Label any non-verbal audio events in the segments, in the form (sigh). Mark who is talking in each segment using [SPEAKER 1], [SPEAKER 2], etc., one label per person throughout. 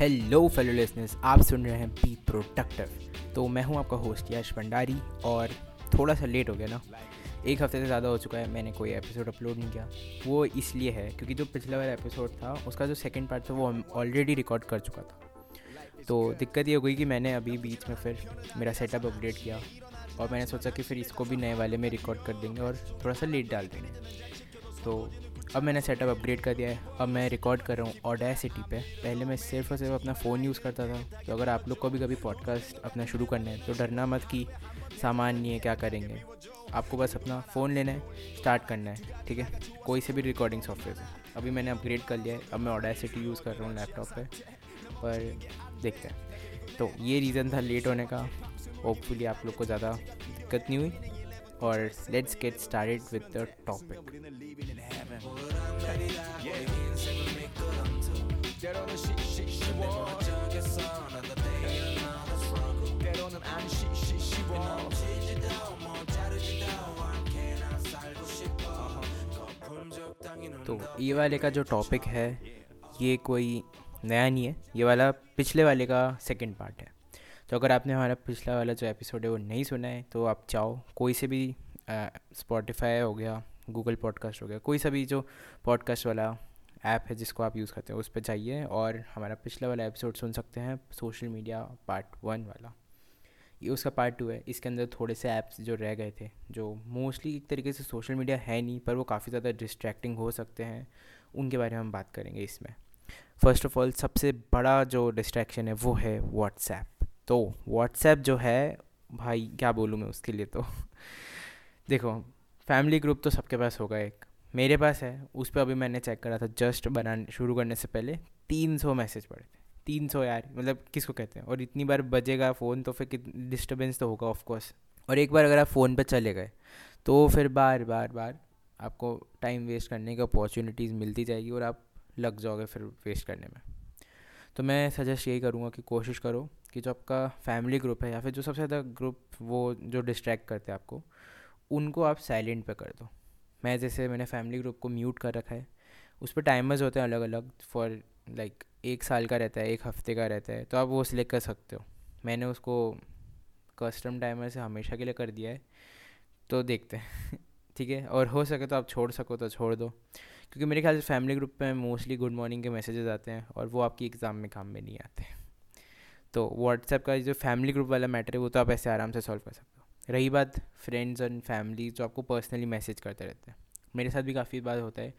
[SPEAKER 1] Hello fellow listeners आप सुन रहे हैं बी प्रोडक्टिव तो मैं हूँ आपका होस्ट यश भंडारी और थोड़ा सा लेट हो गया ना। एक हफ़्ते से ज़्यादा हो चुका है, मैंने कोई एपिसोड अपलोड नहीं किया। वो इसलिए है क्योंकि जो पिछला वाला एपिसोड था, उसका जो सेकंड पार्ट था, वो ऑलरेडी रिकॉर्ड कर चुका था। तो दिक्कत ये हो गई कि मैंने अभी बीच में फिर मेरा सेटअप अपडेट किया और मैंने सोचा कि फिर इसको भी नए वाले में रिकॉर्ड कर देंगे और थोड़ा सा लेट डाल देंगे। तो अब मैंने सेटअप अपग्रेड कर दिया है। अब मैं रिकॉर्ड कर रहा हूँ ऑडेसिटी पे। पहले मैं सिर्फ़ और सिर्फ़ अपना फ़ोन यूज़ करता था। तो अगर आप लोग को भी कभी पॉडकास्ट अपना शुरू करना है तो डरना मत कि सामान नहीं है, क्या करेंगे। आपको बस अपना फ़ोन लेना है स्टार्ट करना है, ठीक है? कोई से भी रिकॉर्डिंग सॉफ्टवेयर से। अभी मैंने अपग्रेड कर लिया है। अब मैं ऑडेसिटी यूज़ कर रहा हूँ लैपटॉप पर पर देखते हैं। तो ये रीज़न था लेट होने का। होपफुली आप लोग को ज़्यादा दिक्कत नहीं हुई। और let's get started with the topic तो ये वाले का जो टॉपिक है ये कोई नया नहीं है ये वाला पिछले वाले का सेकंड पार्ट है। तो अगर आपने हमारा पिछला वाला जो एपिसोड है वो नहीं सुना है तो आप चाहो कोई से भी स्पॉटिफाई हो गया गूगल पॉडकास्ट हो गया, कोई सा भी जो पॉडकास्ट वाला ऐप है जिसको आप यूज़ करते हैं, उस पर जाइए और हमारा पिछला वाला एपिसोड सुन सकते हैं सोशल मीडिया पार्ट वन वाला। ये उसका पार्ट टू है, इसके अंदर थोड़े से ऐप्स जो रह गए थे, जो मोस्टली एक तरीके से सोशल मीडिया है नहीं, पर वो काफ़ी ज़्यादा डिस्ट्रैक्टिंग हो सकते हैं, उनके बारे में हम बात करेंगे इसमें। फ़र्स्ट ऑफ़ ऑल सबसे बड़ा जो डिस्ट्रैक्शन है वो है व्हाट्सएप तो व्हाट्सएप जो है, भाई, क्या बोलूँ मैं उसके लिए तो? (laughs) देखो फैमिली ग्रुप तो सबके पास होगा एक। मेरे पास है, उस पर अभी मैंने चेक करा था, जस्ट बनाने, शुरू करने से पहले तीन सौ मैसेज पड़े थे। तीन सौ यार मतलब किसको कहते हैं? और इतनी बार बजेगा फ़ोन तो फिर डिस्टर्बेंस तो होगा ऑफकोर्स और एक बार अगर आप फ़ोन पर चले गए तो फिर बार बार बार आपको टाइम वेस्ट करने की अपॉर्चुनिटीज़ मिलती जाएगी और आप लग जाओगे फिर वेस्ट करने में। तो मैं सजेस्ट यही करूँगा कि कोशिश करो कि जो आपका फैमिली ग्रुप है या फिर जो सबसे ज़्यादा ग्रुप वो जो डिस्ट्रैक्ट करते हैं आपको उनको आप साइलेंट पे कर दो। मैं जैसे मैंने फैमिली ग्रुप को म्यूट कर रखा है, उस पर टाइमर्स होते हैं अलग अलग फॉर, लाइक, एक साल का रहता है, एक हफ़्ते का रहता है तो आप वो सिलेक्ट कर सकते हो। मैंने उसको कस्टम टाइमर से हमेशा के लिए कर दिया है तो देखते हैं, (laughs) ठीक है? और हो सके तो आप छोड़ सको तो छोड़ दो, क्योंकि मेरे ख्याल से फैमिली ग्रुप में मोस्टली गुड मॉर्निंग के मैसेजेस आते हैं और वो आपकी एग्ज़ाम में काम में नहीं आते। तो व्हाट्सएप का जो फैमिली ग्रुप वाला मैटर है, वो तो आप ऐसे आराम से सॉल्व कर सकते रही बात फ्रेंड्स एंड फैमिली जो आपको पर्सनली मैसेज करते रहते हैं। मेरे साथ भी काफ़ी बार होता है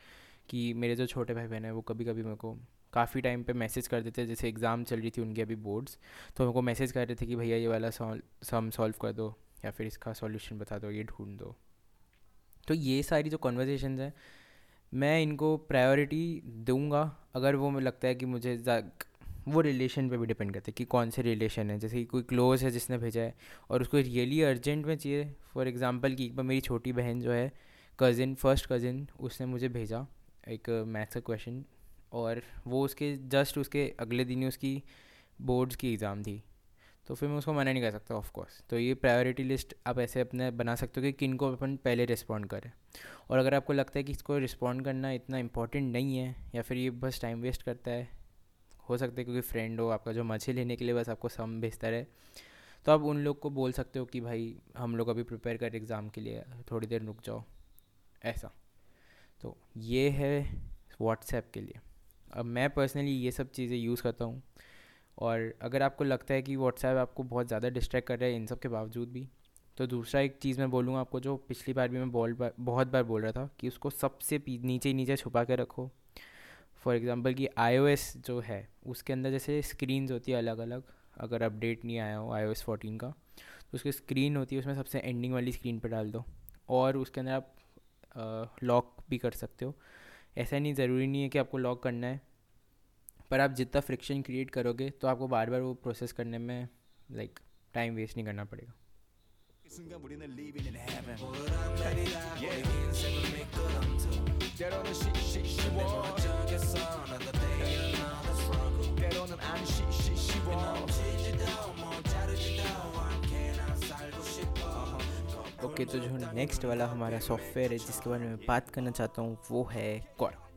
[SPEAKER 1] कि मेरे जो छोटे भाई बहन हैं, वो कभी कभी मेरे को काफ़ी टाइम पे मैसेज कर देते जैसे एग्ज़ाम चल रही थी उनके अभी बोर्ड्स तो मेरे को मैसेज कर रहे थे कि भैया ये वाला सम सॉल्व कर दो या फिर इसका सॉल्यूशन बता दो, ये ढूंढ दो। तो ये सारी जो कॉन्वर्जेशन हैं, मैं इनको प्रायोरिटी दूँगा, अगर वो मुझे लगता है कि मुझे वो रिलेशन पे भी डिपेंड करता है कि कौन से रिलेशन है। जैसे कि कोई क्लोज है जिसने भेजा है और उसको रियली अर्जेंट में चाहिए। फॉर एग्ज़ाम्पल कि एक बार मेरी छोटी बहन जो है कज़िन फ़र्स्ट कज़िन उसने मुझे भेजा एक मैथ्स का क्वेश्चन और वो उसके जस्ट उसके अगले दिन ही उसकी बोर्ड्स की एग्ज़ाम थी। तो फिर मैं उसको मना नहीं कर सकता ऑफ़ कोर्स तो ये प्रायोरिटी लिस्ट आप ऐसे अपने बना सकते हो कि किन को अपन पहले रिस्पॉन्ड करें। और अगर आपको लगता है कि इसको रिस्पॉन्ड करना इतना इंपॉर्टेंट नहीं है या फिर ये बस टाइम वेस्ट करता है हो सकता है क्योंकि फ्रेंड हो, आपका जो मछली लेने के लिए बस आपको सम भेजता रहे। तो आप उन लोग को बोल सकते हो कि भाई, हम लोग अभी प्रिपेयर कर एग्ज़ाम के लिए, थोड़ी देर रुक जाओ। ऐसा। तो ये है व्हाट्सएप के लिए। अब मैं पर्सनली ये सब चीज़ें यूज़ करता हूँ। और अगर आपको लगता है कि व्हाट्सएप आपको बहुत ज़्यादा डिस्ट्रैक्ट कर रहा है इन सब के बावजूद भी तो दूसरा एक चीज़ मैं बोलूँगा आपको जो पिछली बार भी मैं बोल बहुत बार बोल रहा था कि उसको सबसे नीचे नीचे छुपा के रखो। फॉर एग्ज़ाम्पल कि आई जो है, उसके अंदर जैसे स्क्रीन्स होती है अलग अलग अगर अपडेट नहीं आया हो आई ओ फोर्टीन का तो उसकी स्क्रीन होती है, उसमें सबसे एंडिंग वाली स्क्रीन पर डाल दो। और उसके अंदर आप लॉक भी कर सकते हो। ऐसा नहीं, ज़रूरी नहीं है कि आपको लॉक करना है, पर आप जितना फ्रिक्शन क्रिएट करोगे तो आपको बार बार वो प्रोसेस करने में लाइक टाइम वेस्ट नहीं करना पड़ेगा। ओके तो जो नेक्स्ट वाला हमारा सॉफ्टवेयर है, जिसके बारे में बात करना चाहता हूँ, वो है कॉरा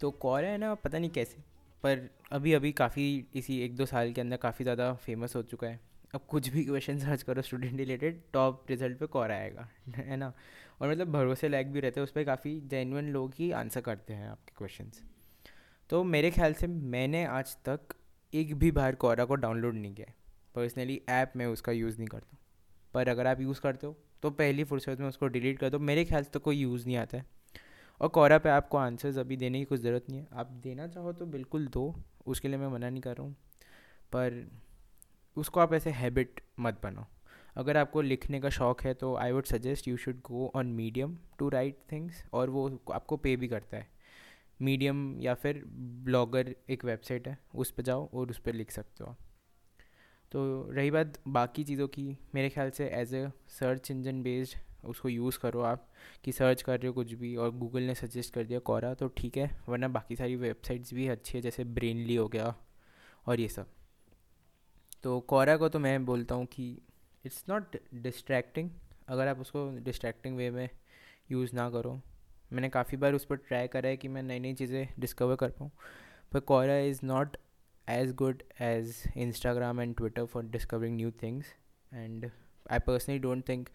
[SPEAKER 1] तो कौरा है ना, पता नहीं कैसे, पर अभी अभी काफ़ी, इसी एक दो साल के अंदर काफ़ी ज़्यादा फ़ेमस हो चुका है। अब कुछ भी क्वेश्चन सर्च करो स्टूडेंट रिलेटेड टॉप रिज़ल्ट पे कौर आएगा, है ना? और मतलब भरोसे लायक भी रहते हैं, उस पर काफ़ी जेनवन लोग ही आंसर करते हैं आपके क्वेश्चन तो मेरे ख्याल से मैंने आज तक एक भी बार कोरा को डाउनलोड नहीं किया पर्सनली ऐप में उसका यूज़ नहीं करता पर अगर आप यूज़ करते हो तो पहली फुर्सत में उसको डिलीट कर दो। मेरे ख्याल से तो कोई यूज़ नहीं आता है। और कोरा पे आपको आंसर्स अभी देने की कुछ ज़रूरत नहीं है। आप देना चाहो तो बिल्कुल दो, उसके लिए मैं मना नहीं कर रहा हूँ। पर उसको आप ऐसे हैबिट मत बनाओ। अगर आपको लिखने का शौक़ है तो I would suggest you should go on Medium to write things और वो आपको पे भी करता है। मीडियम या फिर ब्लॉगर एक वेबसाइट है, उस पर जाओ और उस पर लिख सकते हो तो रही बात बाकी चीज़ों की, मेरे ख्याल से as a search engine based उसको यूज़ करो आप, कि सर्च कर रहे हो कुछ भी और गूगल ने सजेस्ट कर दिया कोरा तो ठीक है, वरना बाकी सारी वेबसाइट्स भी अच्छी है, जैसे ब्रेनली हो गया और ये सब। तो कोरा को तो मैं बोलता हूँ कि इट्स नॉट डिस्ट्रैक्टिंग अगर आप उसको डिस्ट्रैक्टिंग वे में यूज़ ना करो। मैंने काफ़ी बार उस पर ट्राई करा है कि मैं नई नई चीज़ें डिस्कवर कर पाऊँ, पर Quora is not as good as Instagram and Twitter for discovering new things and I personally don't think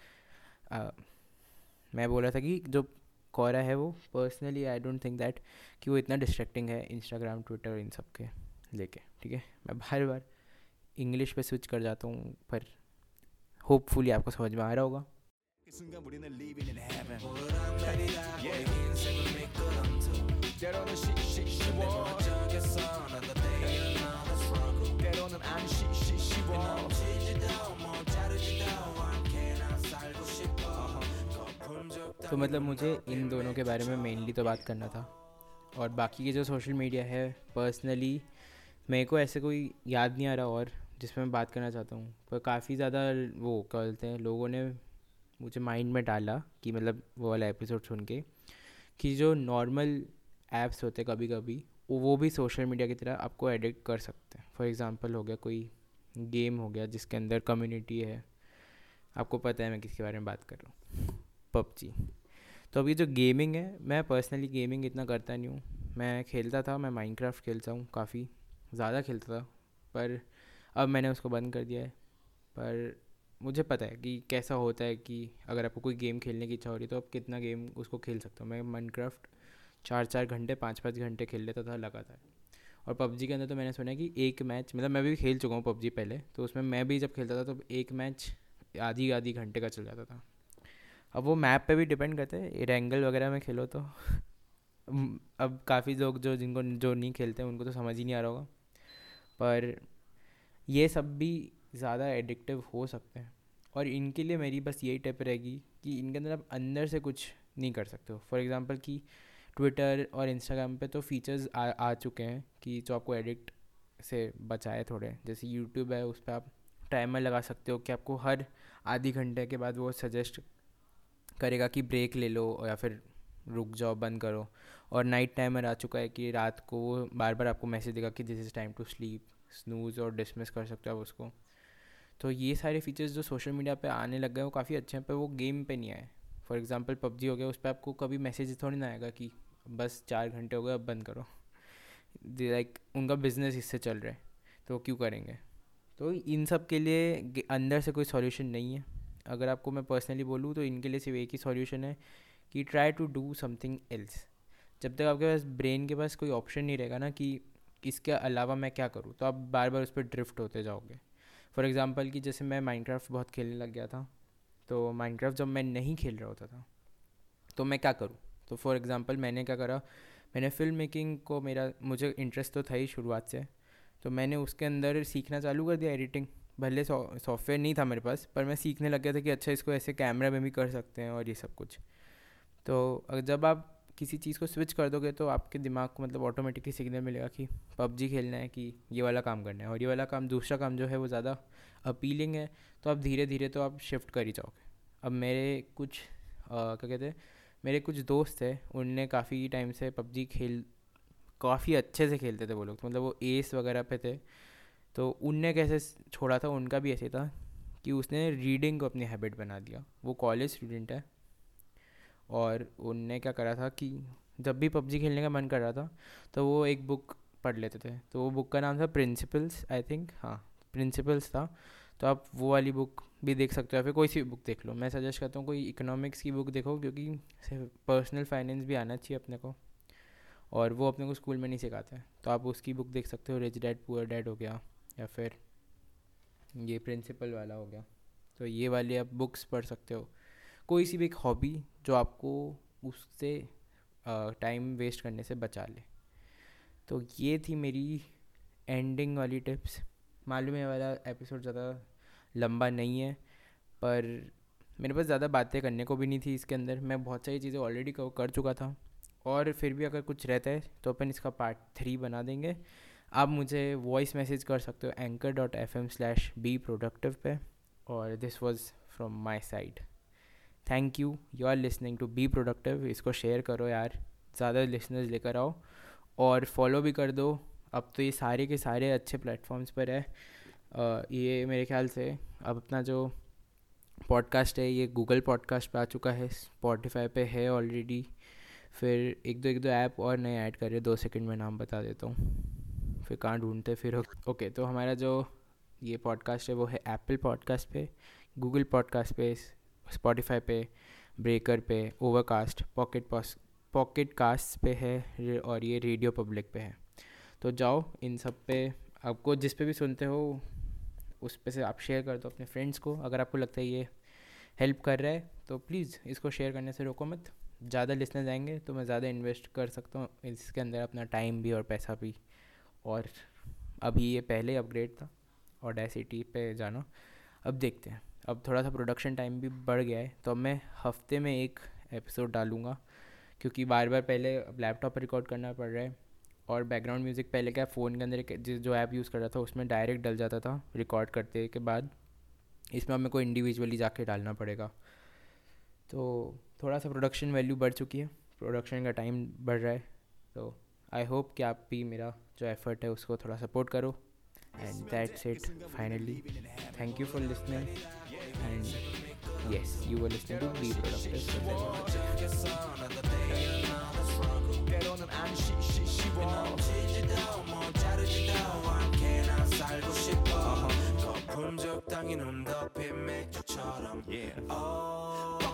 [SPEAKER 1] मैं बोला था कि जो कोरा है वो personally I don't think that कि वो इतना डिस्ट्रैक्टिंग है इंस्टाग्राम ट्विटर इन सब के लेके ठीक है? मैं बार बार इंग्लिश पे स्विच कर जाता हूँ पर होपफुली आपको समझ में आ रहा होगा। तो मतलब मुझे इन दोनों के बारे में मेनली तो बात करना था। और बाकी के जो सोशल मीडिया है पर्सनली मेरे को ऐसे कोई याद नहीं आ रहा और जिसमें मैं बात करना चाहता हूँ। पर काफ़ी ज़्यादा वो क्या बोलते हैं लोगों ने मुझे माइंड में डाला कि मतलब वो वाला एपिसोड सुन के कि जो नॉर्मल ऐप्स होते कभी कभी वो भी सोशल मीडिया की तरह आपको एडिक्ट कर सकते हैं। फॉर एग्ज़ाम्पल हो गया कोई गेम हो गया जिसके अंदर कम्युनिटी है। आपको पता है मैं किसके बारे में बात कर रहा हूँ। पबजी। तो अभी जो गेमिंग है, मैं पर्सनली गेमिंग इतना करता नहीं हूँ। मैं खेलता था, मैं माइनक्राफ्ट खेलता हूँ काफ़ी, ज़्यादा खेलता था, पर अब मैंने उसको बंद कर दिया है। पर मुझे पता है कि कैसा होता है कि अगर आपको कोई गेम खेलने की इच्छा हो रही है तो आप कितना गेम उसको खेल सकते हो। मैं माइनक्राफ्ट चार चार घंटे पाँच पाँच घंटे खेल लेता था लगातार। और पबजी के अंदर तो मैंने सुना कि एक मैच मतलब मैं भी खेल चुका हूँ पबजी पहले तो उसमें मैं भी जब खेलता था तो एक मैच आधी आधी घंटे का चल जाता था। अब वो मैप पे भी डिपेंड करते हैं। रेंगल वगैरह में खेलो तो। (laughs) अब काफ़ी लोग जो जिनको जो नहीं खेलते हैं, उनको तो समझ ही नहीं आ रहा होगा। पर ये सब भी ज़्यादा एडिक्टिव हो सकते हैं। और इनके लिए मेरी बस यही टिप रहेगी कि इनके अंदर आप अंदर से कुछ नहीं कर सकते हो। फॉर एग्ज़ाम्पल कि ट्विटर और इंस्टाग्राम पे तो फीचर्स आ आ चुके हैं कि जो आपको एडिक्ट से बचाए थोड़े जैसे यूट्यूब है, उस पर आप टाइमर लगा सकते हो कि आपको हर आधी घंटे के बाद वो सजेस्ट करेगा कि ब्रेक ले लो या फिर रुक जाओ, बंद करो। और नाइट टाइमर आ चुका है कि रात को वो बार बार आपको मैसेज देगा कि this is time to sleep snooze और डिसमिस कर सकते हो आप उसको। तो ये सारे फीचर्स जो सोशल मीडिया पे आने लग गए वो काफ़ी अच्छे हैं, पर वो गेम पे नहीं आए। फॉर एग्जांपल पबजी हो गया, उस पर आपको कभी मैसेज थोड़ी ना आएगा कि बस चार घंटे हो गए, अब बंद करो। लाइक उनका बिज़नेस इससे चल रहा है तो क्यों करेंगे? तो इन सब के लिए अंदर से कोई सॉल्यूशन नहीं है। अगर आपको मैं पर्सनली बोलूँ तो इनके लिए सिर्फ़ एक ही सॉल्यूशन है कि try to do something else जब तक आपके पास ब्रेन के पास कोई ऑप्शन नहीं रहेगा ना कि इसके अलावा मैं क्या करूँ तो आप बार बार उस पर ड्रिफ्ट होते जाओगे. फॉर एग्ज़ाम्पल कि जैसे मैं माइनक्राफ्ट बहुत खेलने लग गया था तो माइनक्राफ्ट जब मैं नहीं खेल रहा होता था तो मैं क्या करूँ? तो फॉर एग्ज़ाम्पल मैंने क्या करा, मैंने फ़िल्म मेकिंग को मेरा, मुझे इंटरेस्ट तो था ही शुरुआत से तो मैंने उसके अंदर सीखना चालू कर दिया एडिटिंग भले सॉफ्टवेयर नहीं था मेरे पास, पर मैं सीखने लग गया था कि अच्छा इसको ऐसे कैमरा में भी कर सकते हैं और ये सब कुछ। तो जब आप किसी चीज़ को स्विच कर दोगे तो आपके दिमाग को मतलब ऑटोमेटिकली सिग्नल मिलेगा कि पबजी खेलना है कि ये वाला काम करना है, और ये वाला काम, दूसरा काम जो है वो ज़्यादा अपीलिंग है तो आप धीरे धीरे तो आप शिफ्ट कर ही जाओगे। अब मेरे कुछ क्या कहते हैं, मेरे कुछ दोस्त थे उनने काफ़ी टाइम से पबजी खेल, काफ़ी अच्छे से खेलते थे वो लोग मतलब वो एस वगैरह पे थे तो उनने कैसे छोड़ा था, उनका भी ऐसे था कि उसने रीडिंग को अपनी हैबिट बना दिया। वो कॉलेज स्टूडेंट है और उनने क्या करा था कि जब भी पबजी खेलने का मन कर रहा था तो वो एक बुक पढ़ लेते थे। तो वो बुक का नाम था प्रिंसिपल्स आई थिंक हाँ प्रिंसिपल्स था। तो आप वो वाली बुक भी देख सकते हो, या फिर कोई सी बुक देख लो। मैं सजेस्ट करता हूँ, कोई इकोनॉमिक्स की बुक देखो, क्योंकि पर्सनल फाइनेंस भी आना चाहिए अपने को और वो अपने को स्कूल में नहीं सिखाते। तो आप उसकी बुक देख सकते हो रिच डैड पुअर डैड हो गया। या फिर ये प्रिंसिपल वाला हो गया। तो ये वाली आप बुक्स पढ़ सकते हो। कोई सी भी एक हॉबी जो आपको उससे टाइम वेस्ट करने से बचा ले। तो ये थी मेरी एंडिंग वाली टिप्स मालूम है वाला एपिसोड ज़्यादा लंबा नहीं है, पर मेरे पास ज़्यादा बातें करने को भी नहीं थी इसके अंदर। मैं बहुत सारी चीज़ें ऑलरेडी कर चुका था। और फिर भी अगर कुछ रहता है तो अपन इसका पार्ट थ्री बना देंगे। आप मुझे वॉइस मैसेज कर सकते हो anchor dot F M slash be productive पे। और this was from my side thank you you are listening to be productive इसको शेयर करो यार। ज़्यादा लिसनर्स लेकर आओ। और फॉलो भी कर दो। अब तो ये सारे के सारे अच्छे प्लेटफॉर्म्स पर है। आ, ये मेरे ख्याल से अब अपना जो पॉडकास्ट है ये गूगल पॉडकास्ट पे आ चुका है। स्पॉटिफाई पे है ऑलरेडी फिर एक दो एक दो ऐप और नए ऐड कर दो सेकंड में नाम बता देता हूँ। फिर कहाँ ढूंढते, फिर ओके तो हमारा जो ये पॉडकास्ट है वो है एप्पल पॉडकास्ट पे गूगल पॉडकास्ट पे स्पॉटिफाई पे ब्रेकर पे ओवरकास्ट पॉकेट पॉकेट कास्ट पे है और ये रेडियो पब्लिक पे है। तो जाओ, इन सब पे आपको जिस पे भी सुनते हो, उस पे से आप शेयर कर दो अपने फ्रेंड्स को। अगर आपको लगता है ये हेल्प कर रहा है तो प्लीज़ इसको शेयर करने से रोको मत। ज़्यादा लिसनर जाएँगे तो मैं ज़्यादा इन्वेस्ट कर सकता हूँ, इसके अंदर अपना टाइम भी और पैसा भी। और अभी ये पहले अपग्रेड था और सिटी पे जाना। अब देखते हैं। अब थोड़ा सा प्रोडक्शन टाइम भी बढ़ गया है तो अब मैं हफ़्ते में एक एपिसोड डालूँगा, क्योंकि बार बार पहले अब लैपटॉप पर रिकॉर्ड करना पड़ रहा है, और बैकग्राउंड म्यूज़िक पहले क्या फ़ोन के अंदर जिस जो ऐप यूज़ कर रहा था, उसमें डायरेक्ट डल जाता था रिकॉर्ड करते के बाद। इसमें मेरे को इंडिविजुअली जाके डालना पड़ेगा। तो थोड़ा सा प्रोडक्शन वैल्यू बढ़ चुकी है प्रोडक्शन का टाइम बढ़ रहा है तो आई होप कि आप भी मेरा जो एफर्ट है उसको थोड़ा सपोर्ट करो. And that's it finally thank you for listening and yes you were listening to be product yeah. oh.